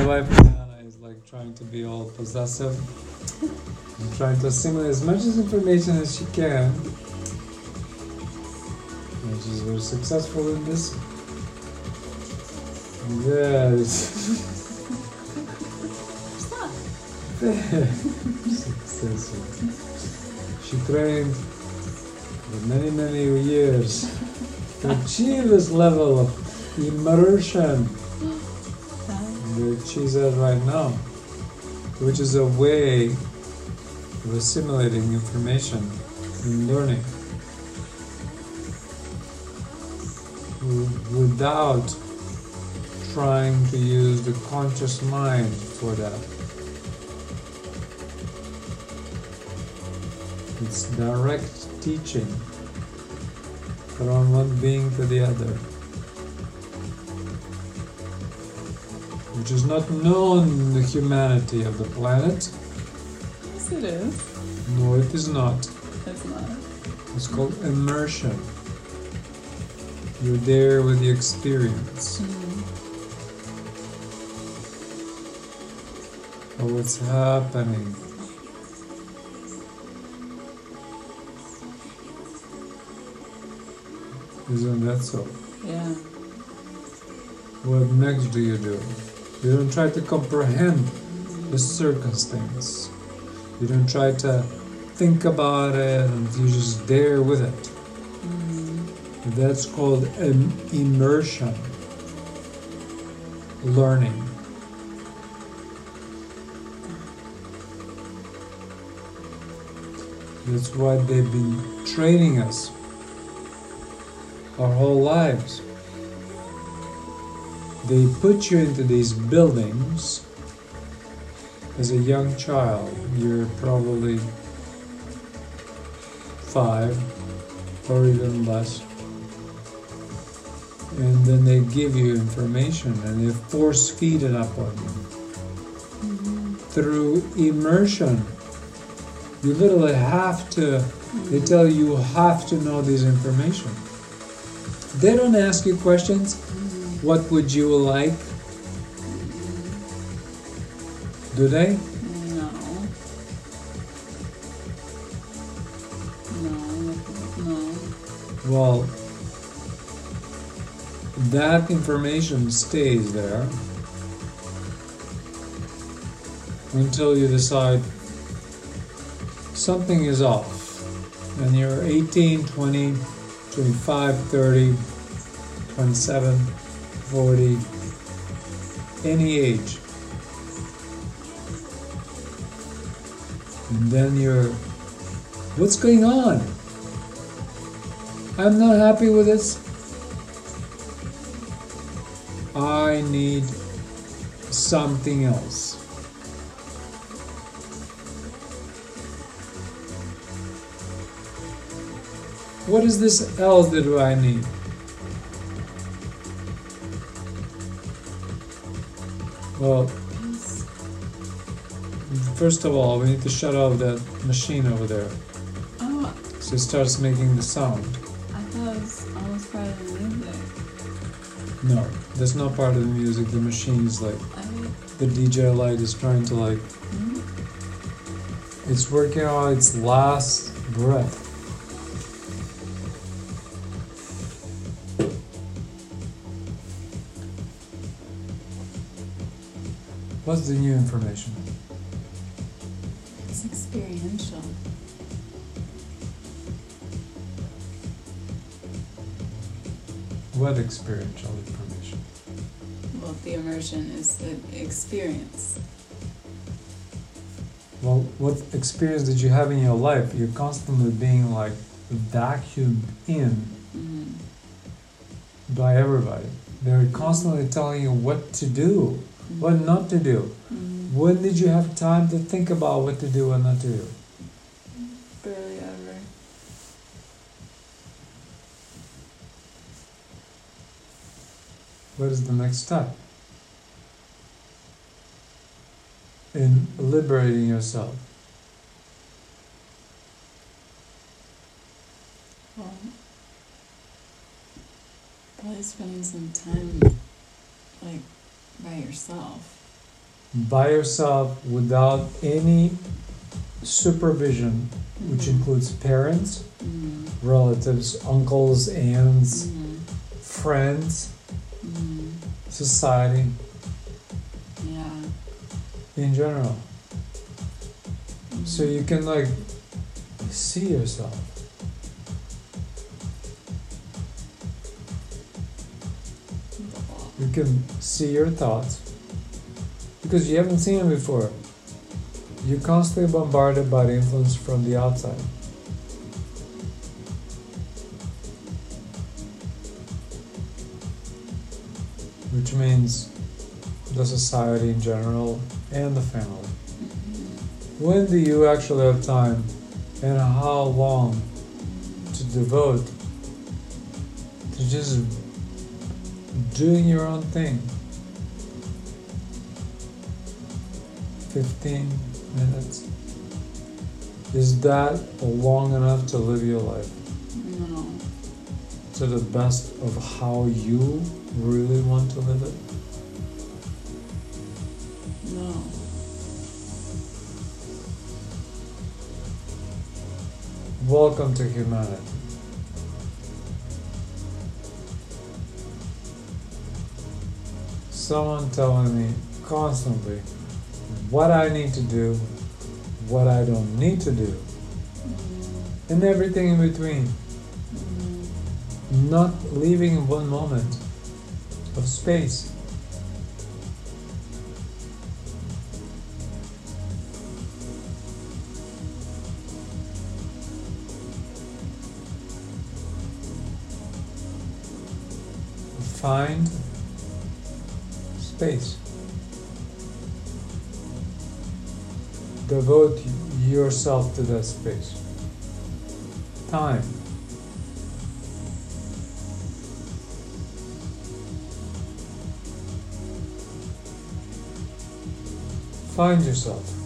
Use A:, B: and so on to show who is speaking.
A: my wife Diana is like trying to be all possessive and trying to assimilate as much information as she can. And she's very successful in this. Yes. Successful. She trained for many, many years to achieve this level of immersion she's at right now, which is a way of assimilating information and learning without trying to use the conscious mind for that. It's direct teaching from one being to the other. Which is not known in the humanity of the planet.
B: Yes, it is.
A: No, it is not.
B: It's not.
A: It's called immersion. You're there with the experience mm-hmm. oh, of what's happening. Isn't that so?
B: Yeah.
A: What next do you do? You don't try to comprehend the circumstance. You don't try to think about it and you're just there with it. Mm-hmm. That's called im- immersion. Learning. That's why they've been training us our whole lives. They put you into these buildings as a young child. You're probably five or even less. And then they give you information and they force feed it up on you mm-hmm. through immersion. You literally have to, they mm-hmm. tell you you have to know this information. They don't ask you questions. Mm-hmm. What would you like? Do they?
B: No. No. No.
A: Well, that information stays there until you decide something is off. And you're 18, 20, 25, 30, 27, 40, any age. And then you're, what's going on? I'm not happy with this. I need something else. What is this else that I need? Well, first of all, we need to shut off that machine over there
B: Oh,
A: so it starts making the sound.
B: I thought it was almost part of the music.
A: No, that's not part of the music. The machine is like
B: I
A: the DJ light is trying to like
B: hmm?
A: it's working on its last breath. What's the new information?
B: It's experiential.
A: What experiential information?
B: Well, the immersion is an experience.
A: Well, what experience did you have in your life? You're constantly being like vacuumed in
B: Mm.
A: by everybody. They're constantly telling you what to do, what not to do. When did you have time to think about what to do and not to do?
B: Barely ever.
A: What is the next step? In liberating yourself.
B: Well, probably spending some time, like, by yourself.
A: by yourself without any supervision, which
B: Mhm.
A: includes parents,
B: Mhm.
A: relatives, uncles, aunts,
B: Mhm.
A: friends,
B: Mhm.
A: society
B: Yeah.
A: in general. So
B: Mhm.
A: you can like see yourself. You can see your thoughts because you haven't seen them before. You're constantly bombarded by the influence from the outside. Which means the society in general and the family. When do you actually have time and how long to devote to just doing your own thing? 15 minutes? Is that long enough to live your life
B: No.
A: to the best of how you really want to live it?
B: No.
A: Welcome to humanity. Someone telling me constantly what I need to do, what I don't need to do, and everything in between. Not leaving one moment of space. Find space. Devote yourself to that space. Time. Find yourself.